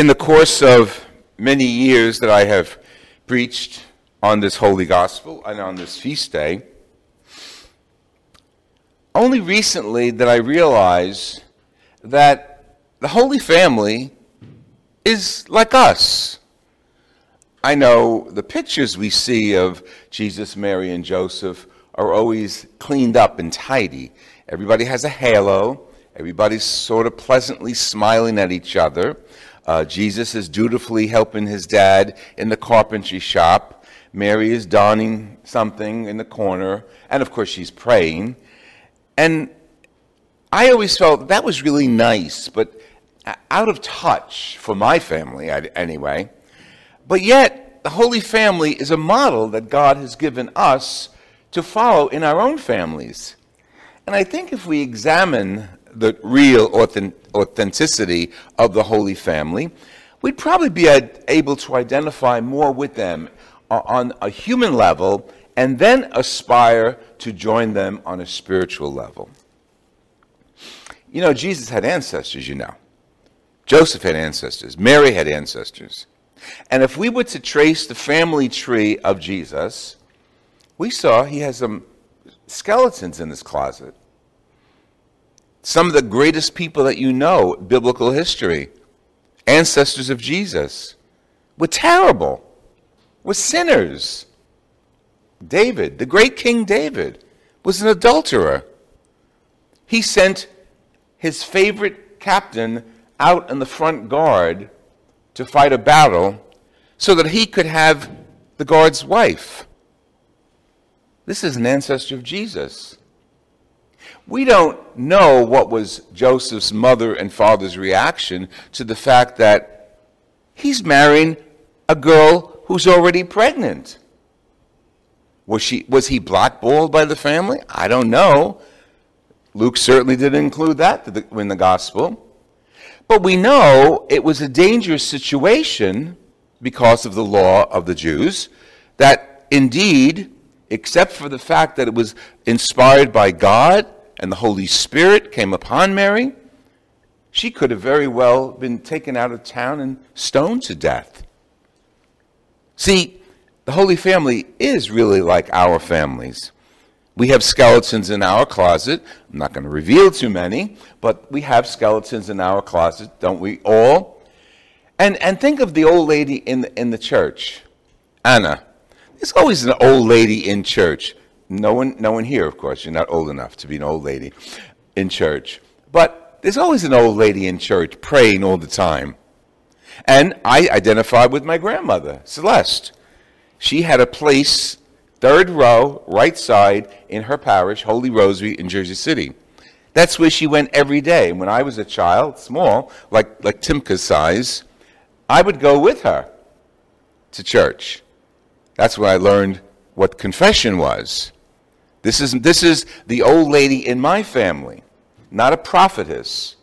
In the course of many years that I have preached on this holy gospel and on this feast day, only recently did I realize that the Holy Family is like us. I know the pictures we see of Jesus, Mary, and Joseph are always cleaned up and tidy. Everybody has a halo. Everybody's sort of pleasantly smiling at each other. Uh, Jesus is dutifully helping his dad in the carpentry shop. Mary is donning something in the corner. And of course, she's praying. And I always felt that was really nice, but out of touch for my family, anyway. But yet, the Holy Family is a model that God has given us to follow in our own families. And I think if we examine the real authenticity of the Holy Family, we'd probably be able to identify more with them on a human level and then aspire to join them on a spiritual level. You know, Jesus had ancestors, you know. Joseph had ancestors. Mary had ancestors. And if we were to trace the family tree of Jesus, we saw he has some skeletons in his closet. Some of the greatest people that you know, biblical history, ancestors of Jesus, were terrible, were sinners. David, the great King David, was an adulterer. He sent his favorite captain out in the front guard to fight a battle so that he could have the guard's wife. This is an ancestor of Jesus. We don't know what was Joseph's mother and father's reaction to the fact that he's marrying a girl who's already pregnant. Was, she, was he blackballed by the family? I don't know. Luke certainly didn't include that in the gospel. But we know it was a dangerous situation because of the law of the Jews, that indeed, except for the fact that it was inspired by God and the Holy Spirit came upon Mary, she could have very well been taken out of town and stoned to death. See, the Holy Family is really like our families. We have skeletons in our closet. I'm not going to reveal too many, but we have skeletons in our closet, don't we all? And, and think of the old lady in the, in the church, Anna. There's always an old lady in church. No one, no one here, of course. You're not old enough to be an old lady in church. But there's always an old lady in church praying all the time. And I identify with my grandmother, Celeste. She had a place, third row, right side, in her parish, Holy Rosary in Jersey City. That's where she went every day. When I was a child, small, like, like Timka's size, I would go with her to church. That's where I learned what confession was. This is, this is the old lady in my family, not a prophetess.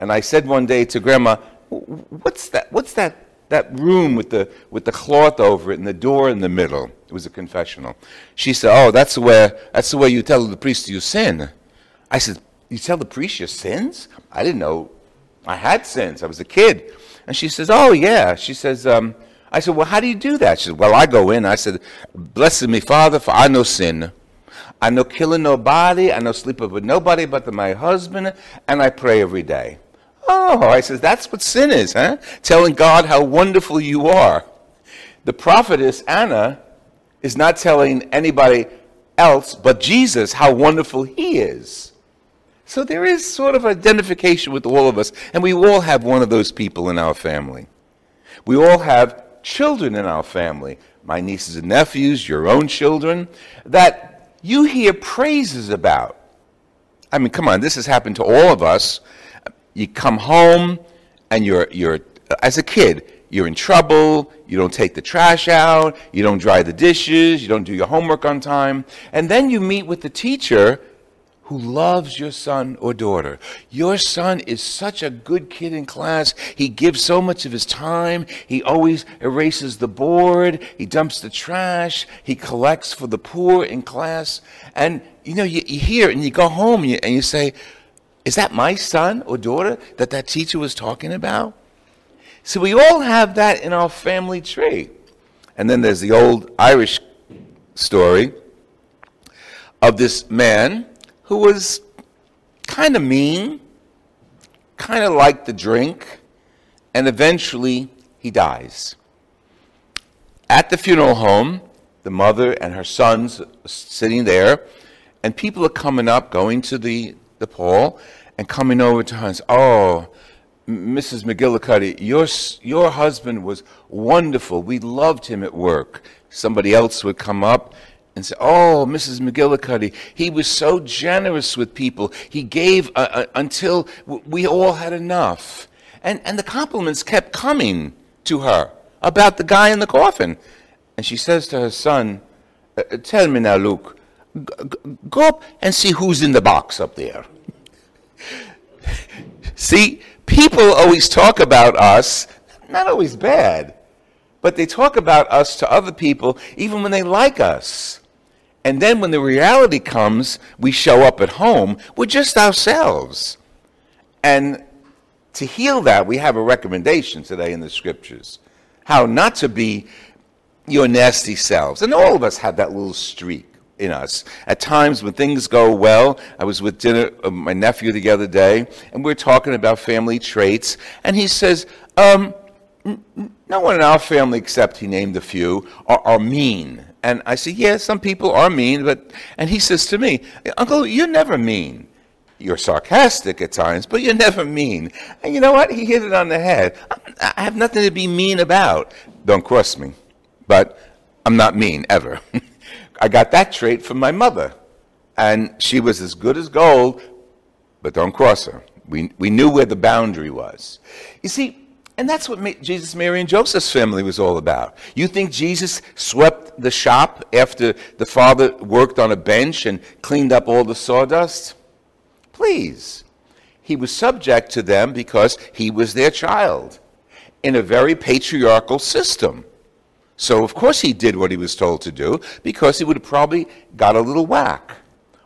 And I said one day to Grandma, What's that, what's that, that room with the, with the cloth over it and the door in the middle? It was a confessional. She said, Oh, that's where, that's the way you tell the priest you sin. I said, You tell the priest your sins? I didn't know I had sins. I was a kid. And she says, Oh, yeah. She says, um, I said, Well, how do you do that? She said, Well, I go in. I said, Blessed me, Father, for I know sin. I know killing nobody. I know sleeping with nobody but my husband, and I pray every day. Oh, I says, that's what sin is, huh? Telling God how wonderful you are. The prophetess Anna is not telling anybody else but Jesus, how wonderful He is. So there is sort of identification with all of us, and we all have one of those people in our family. We all have children in our family, my nieces and nephews, your own children, that you hear praises about. I mean, come on, this has happened to all of us. You come home and you're, you're as a kid, you're in trouble, you don't take the trash out, you don't dry the dishes, you don't do your homework on time, and then you meet with the teacher who loves your son or daughter. Your son is such a good kid in class. He gives so much of his time. He always erases the board. He dumps the trash. He collects for the poor in class. And, you know, you, you hear and you go home and you, and you say, is that my son or daughter that that teacher was talking about? So we all have that in our family tree. And then there's the old Irish story of this man who was kind of mean, kind of liked the drink, and eventually he dies. At the funeral home, the mother and her sons sitting there, and people are coming up, going to the, the pole, and coming over to her and say, Oh, Mrs. McGillicuddy, your, your husband was wonderful. We loved him at work. Somebody else would come up and say, Oh, Mrs. McGillicuddy, he was so generous with people. He gave uh, uh, until we all had enough. And, and the compliments kept coming to her about the guy in the coffin. And she says to her son, uh, uh Tell me now, Luke, go up and see who's in the box up there. see, people always talk about us, not always bad, but they talk about us to other people even when they like us. And then when the reality comes, we show up at home, we're just ourselves. And to heal that, we have a recommendation today in the scriptures how not to be your nasty selves. And all of us have that little streak in us. At times when things go well, I was with dinner with my nephew the other day, and we are talking about family traits, and he says, um, no one in our family, except he named a few, are, are mean. And I said, yeah, some people are mean, but, and he says to me, Uncle, you're never mean. You're sarcastic at times, but you're never mean. And you know what? He hit it on the head. I have nothing to be mean about. Don't cross me. But I'm not mean, ever. I got that trait from my mother. And she was as good as gold, but don't cross her. We, we knew where the boundary was. You see, and that's what Jesus, Mary, and Joseph's family was all about. You think Jesus swept the shop after the father worked on a bench and cleaned up all the sawdust? Please. He was subject to them because he was their child in a very patriarchal system. So, of course, he did what he was told to do because he would have probably got a little whack.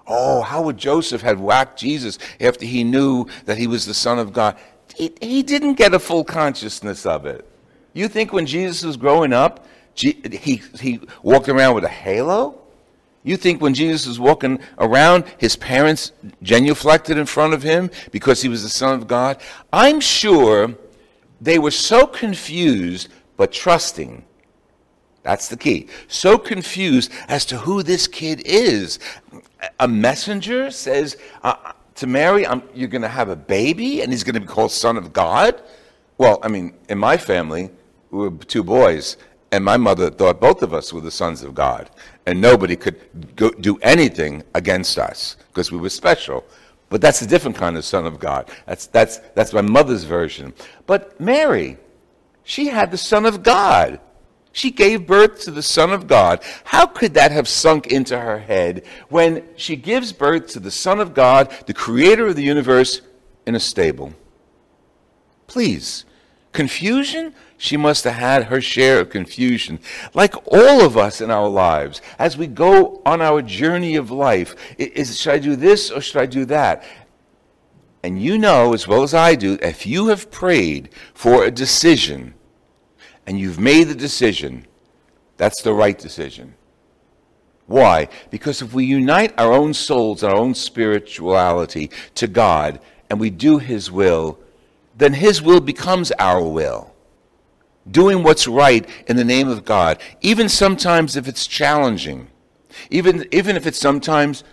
Oh, how would Joseph have whacked Jesus after he knew that he was the Son of God? He, he didn't get a full consciousness of it. You think when Jesus was growing up, he, he walked around with a halo? You think when Jesus was walking around, his parents genuflected in front of him because he was the Son of God? I'm sure they were so confused but trusting that's the key. So confused as to who this kid is. A messenger says uh, to Mary, You're going to have a baby and he's going to be called Son of God? Well, I mean, in my family, we were two boys, and my mother thought both of us were the sons of God. And nobody could go, do anything against us because we were special. But that's a different kind of son of God. That's, that's, that's my mother's version. But Mary, she had the Son of God. She gave birth to the Son of God. How could that have sunk into her head when she gives birth to the Son of God, the creator of the universe, in a stable? Please. Confusion? She must have had her share of confusion. Like all of us in our lives, as we go on our journey of life, is, should I do this or should I do that? And you know as well as I do, if you have prayed for a decision, and you've made the decision, that's the right decision. Why? Because if we unite our own souls, our own spirituality to God, and we do His will, then His will becomes our will. Doing what's right in the name of God, even sometimes if it's challenging. Even, even if it's sometimes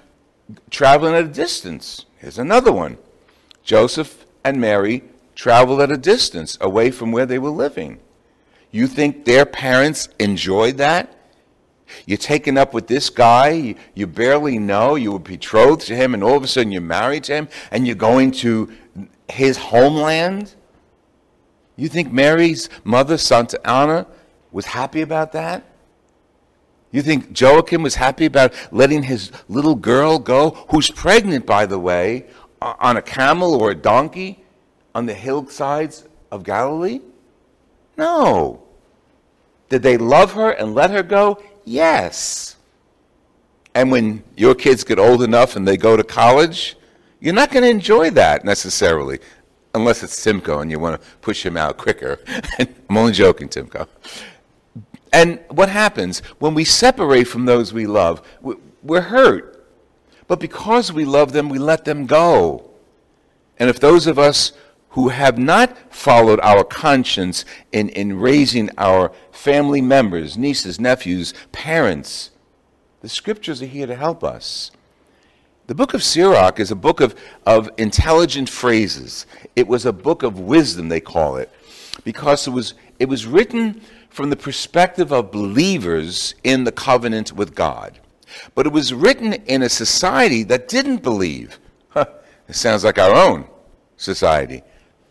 traveling at a distance. Here's another one Joseph and Mary traveled at a distance away from where they were living. You think their parents enjoyed that? You're taken up with this guy you, you barely know, you were betrothed to him, and all of a sudden you're married to him, and you're going to his homeland? You think Mary's mother, Santa Anna, was happy about that? You think Joachim was happy about letting his little girl go, who's pregnant, by the way, on a camel or a donkey on the hillsides of Galilee? No. Did they love her and let her go? Yes. And when your kids get old enough and they go to college, you're not going to enjoy that necessarily, unless it's Timko and you want to push him out quicker. I'm only joking, Timko. And what happens when we separate from those we love? We're hurt. But because we love them, we let them go. And if those of us who have not followed our conscience in, in raising our family members, nieces, nephews, parents, the scriptures are here to help us. The book of Sirach is a book of, of intelligent phrases. It was a book of wisdom, they call it, because it was, it was written from the perspective of believers in the covenant with God. But it was written in a society that didn't believe. Huh, it sounds like our own society.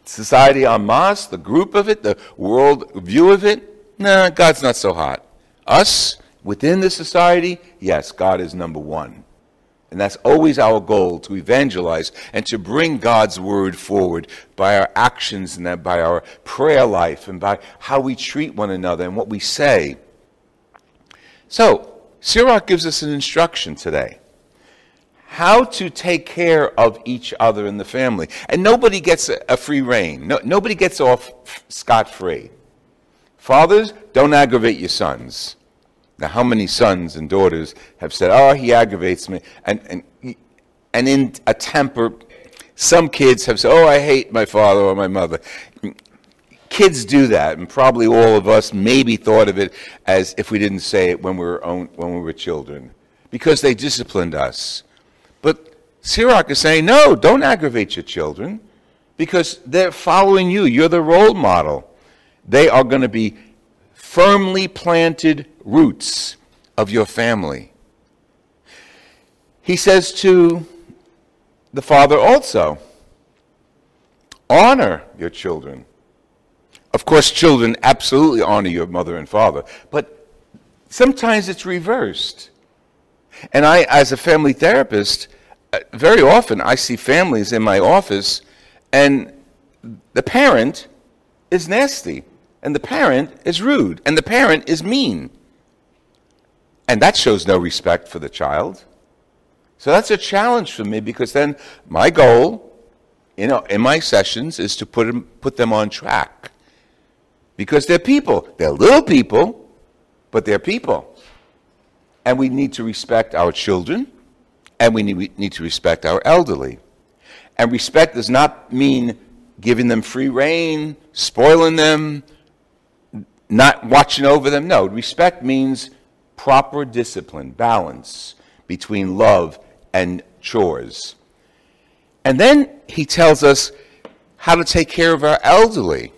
Society en masse, the group of it, the world view of it, nah, God's not so hot. Us, within the society, yes, God is number one. And that's always our goal to evangelize and to bring God's word forward by our actions and by our prayer life and by how we treat one another and what we say. So, Sirach gives us an instruction today how to take care of each other in the family. And nobody gets a, free rein, no, nobody gets off scot free. Fathers, don't aggravate your sons. Now, how many sons and daughters have said, "Oh, he aggravates me," and and and in a temper, some kids have said, "Oh, I hate my father or my mother." Kids do that, and probably all of us maybe thought of it as if we didn't say it when we were own, when we were children, because they disciplined us. But Sirach is saying, "No, don't aggravate your children, because they're following you. You're the role model. They are going to be firmly planted roots of your family. He says to the father also, honor your children. Of course, children absolutely honor your mother and father, but sometimes it's reversed. And I, as a family therapist, uh, very often I see families in my office, and the parent is nasty and the parent is rude, and the parent is mean. And that shows no respect for the child. So that's a challenge for me because then my goal, know, in my sessions is to put them, put them on track. Because they're people. They're little people, but they're people. And we need to respect our children, and we need, we need to respect our elderly. And respect does not mean giving them free rein, spoiling them, not watching over them. No, respect means proper discipline, balance between love and chores. And then he tells us how to take care of our elderly.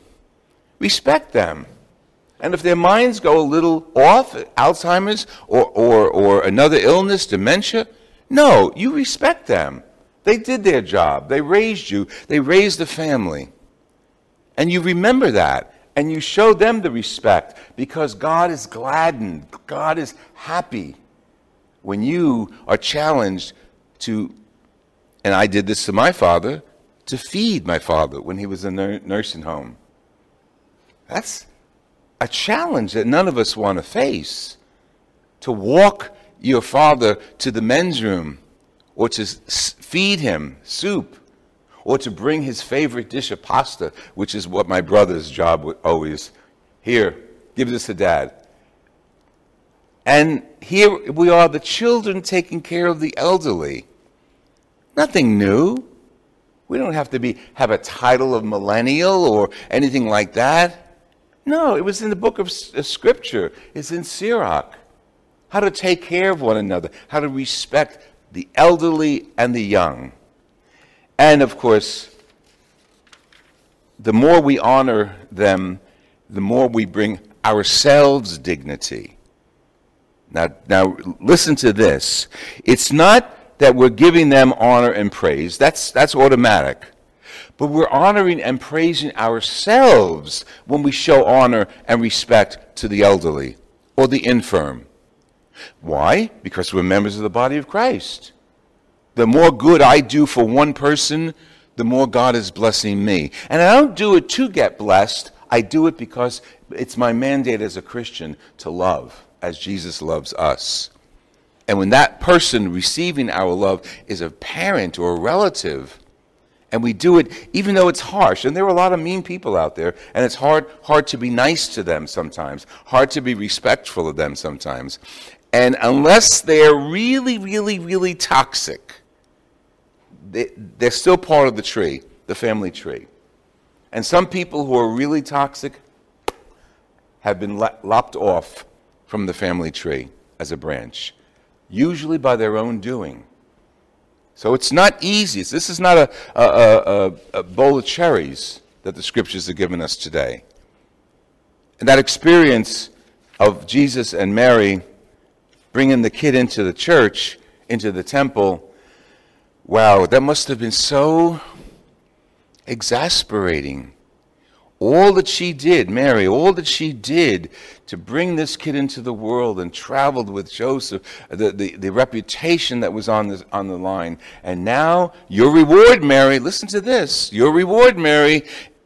Respect them. And if their minds go a little off, Alzheimer's or, or, or another illness, dementia, no, you respect them. They did their job. They raised you. They raised the family. And you remember that and you show them the respect because God is gladdened, God is happy when you are challenged to, and I did this to my father, to feed my father when he was in a nursing home. That's a challenge that none of us want to face. To walk your father to the men's room or to feed him soup or to bring his favorite dish of pasta, which is what my brother's job would always. Here, give this to dad. And here we are, the children taking care of the elderly. Nothing new. We don't have to be have a title of millennial or anything like that. No, it was in the book of Scripture. It's in Sirach. how to take care of one another, how to respect the elderly and the young. And of course, the more we honor them, the more we bring ourselves dignity. Now, now listen to this. It's not that we're giving them honor and praise. That's, that's automatic. But we're honoring and praising ourselves when we show honor and respect to the elderly or the infirm. Why? Because we're members of the body of Christ. The more good I do for one person, the more God is blessing me. And I don't do it to get blessed, I do it because it's my mandate as a Christian to love as Jesus loves us. And when that person receiving our love is a parent or a relative, and we do it even though it's harsh, and there are a lot of mean people out there, and it's hard, hard to be nice to them sometimes, hard to be respectful of them sometimes. And unless they're really, really, really toxic, they, they're still part of the tree, the family tree. And some people who are really toxic have been lopped off from the family tree as a branch, usually by their own doing. So it's not easy. This is not a, a, a, a bowl of cherries that the scriptures have given us today. And that experience of Jesus and Mary bringing the kid into the church, into the temple, wow, that must have been so exasperating. All that she did, Mary, all that she did to bring this kid into the world and traveled with Joseph, the, the, the reputation that was on, this, on the line. And now, your reward, Mary, listen to this. Your reward, Mary,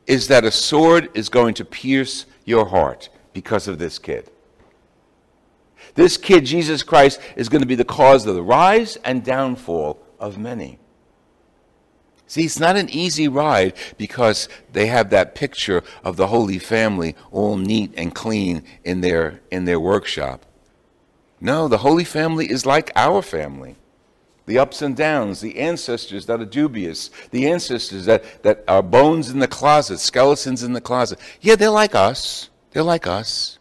is that a sword is going to pierce your heart because of this kid. This kid, Jesus Christ, is going to be the cause of the rise and downfall of many. See, it's not an easy ride because they have that picture of the Holy Family all neat and clean in their, in their workshop. No, the Holy Family is like our family. The ups and downs, the ancestors that are dubious, the ancestors that, that are bones in the closet, skeletons in the closet. Yeah, they're like us. They're like us.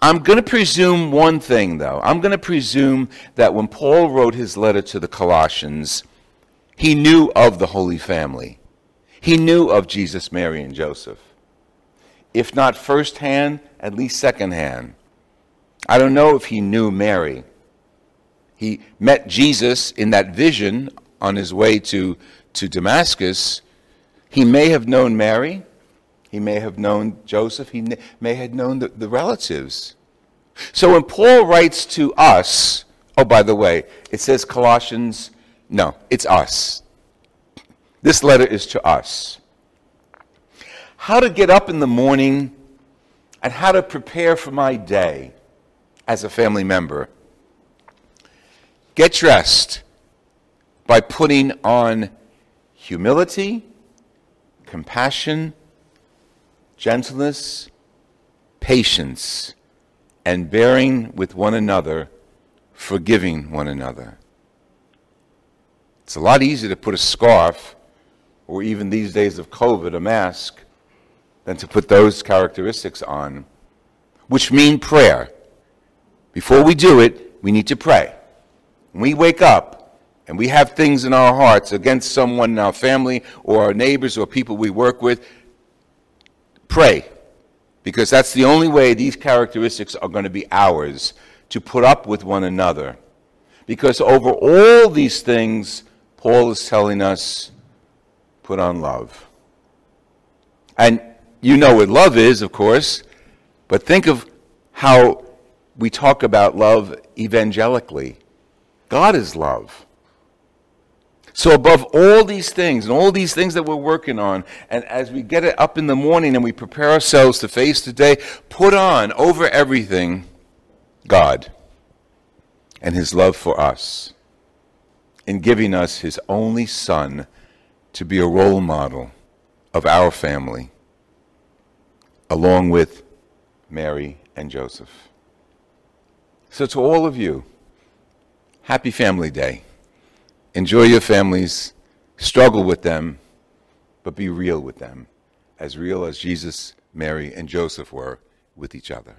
I'm going to presume one thing, though. I'm going to presume that when Paul wrote his letter to the Colossians, he knew of the Holy Family. He knew of Jesus, Mary, and Joseph. If not firsthand, at least secondhand. I don't know if he knew Mary. He met Jesus in that vision on his way to, to Damascus. He may have known Mary. He may have known Joseph. He may have known the, the relatives. So when Paul writes to us, oh, by the way, it says Colossians no, it's us. This letter is to us. How to get up in the morning and how to prepare for my day as a family member. Get dressed by putting on humility, compassion, gentleness, patience, and bearing with one another, forgiving one another. It's a lot easier to put a scarf, or even these days of COVID, a mask, than to put those characteristics on, which mean prayer. Before we do it, we need to pray. When we wake up and we have things in our hearts against someone in our family or our neighbors or people we work with, pray. Because that's the only way these characteristics are going to be ours to put up with one another. Because over all these things, Paul is telling us put on love. And you know what love is, of course, but think of how we talk about love evangelically. God is love. So, above all these things and all these things that we're working on, and as we get it up in the morning and we prepare ourselves to face the day, put on over everything God and His love for us in giving us his only son to be a role model of our family, along with Mary and Joseph. So, to all of you, happy Family Day. Enjoy your families, struggle with them, but be real with them, as real as Jesus, Mary, and Joseph were with each other.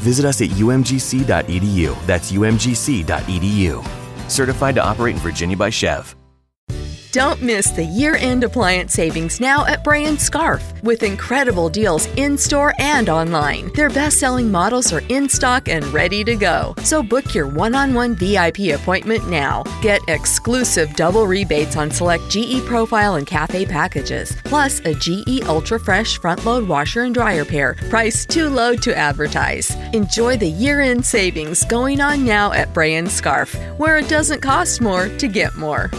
Visit us at umgc.edu. That's umgc.edu. Certified to operate in Virginia by SCHEV. Don't miss the year end appliance savings now at Bray & Scarff with incredible deals in store and online. Their best selling models are in stock and ready to go. So book your one on one VIP appointment now. Get exclusive double rebates on select GE Profile and Cafe packages, plus a GE Ultra Fresh front load washer and dryer pair, priced too low to advertise. Enjoy the year end savings going on now at Bray & Scarff, where it doesn't cost more to get more.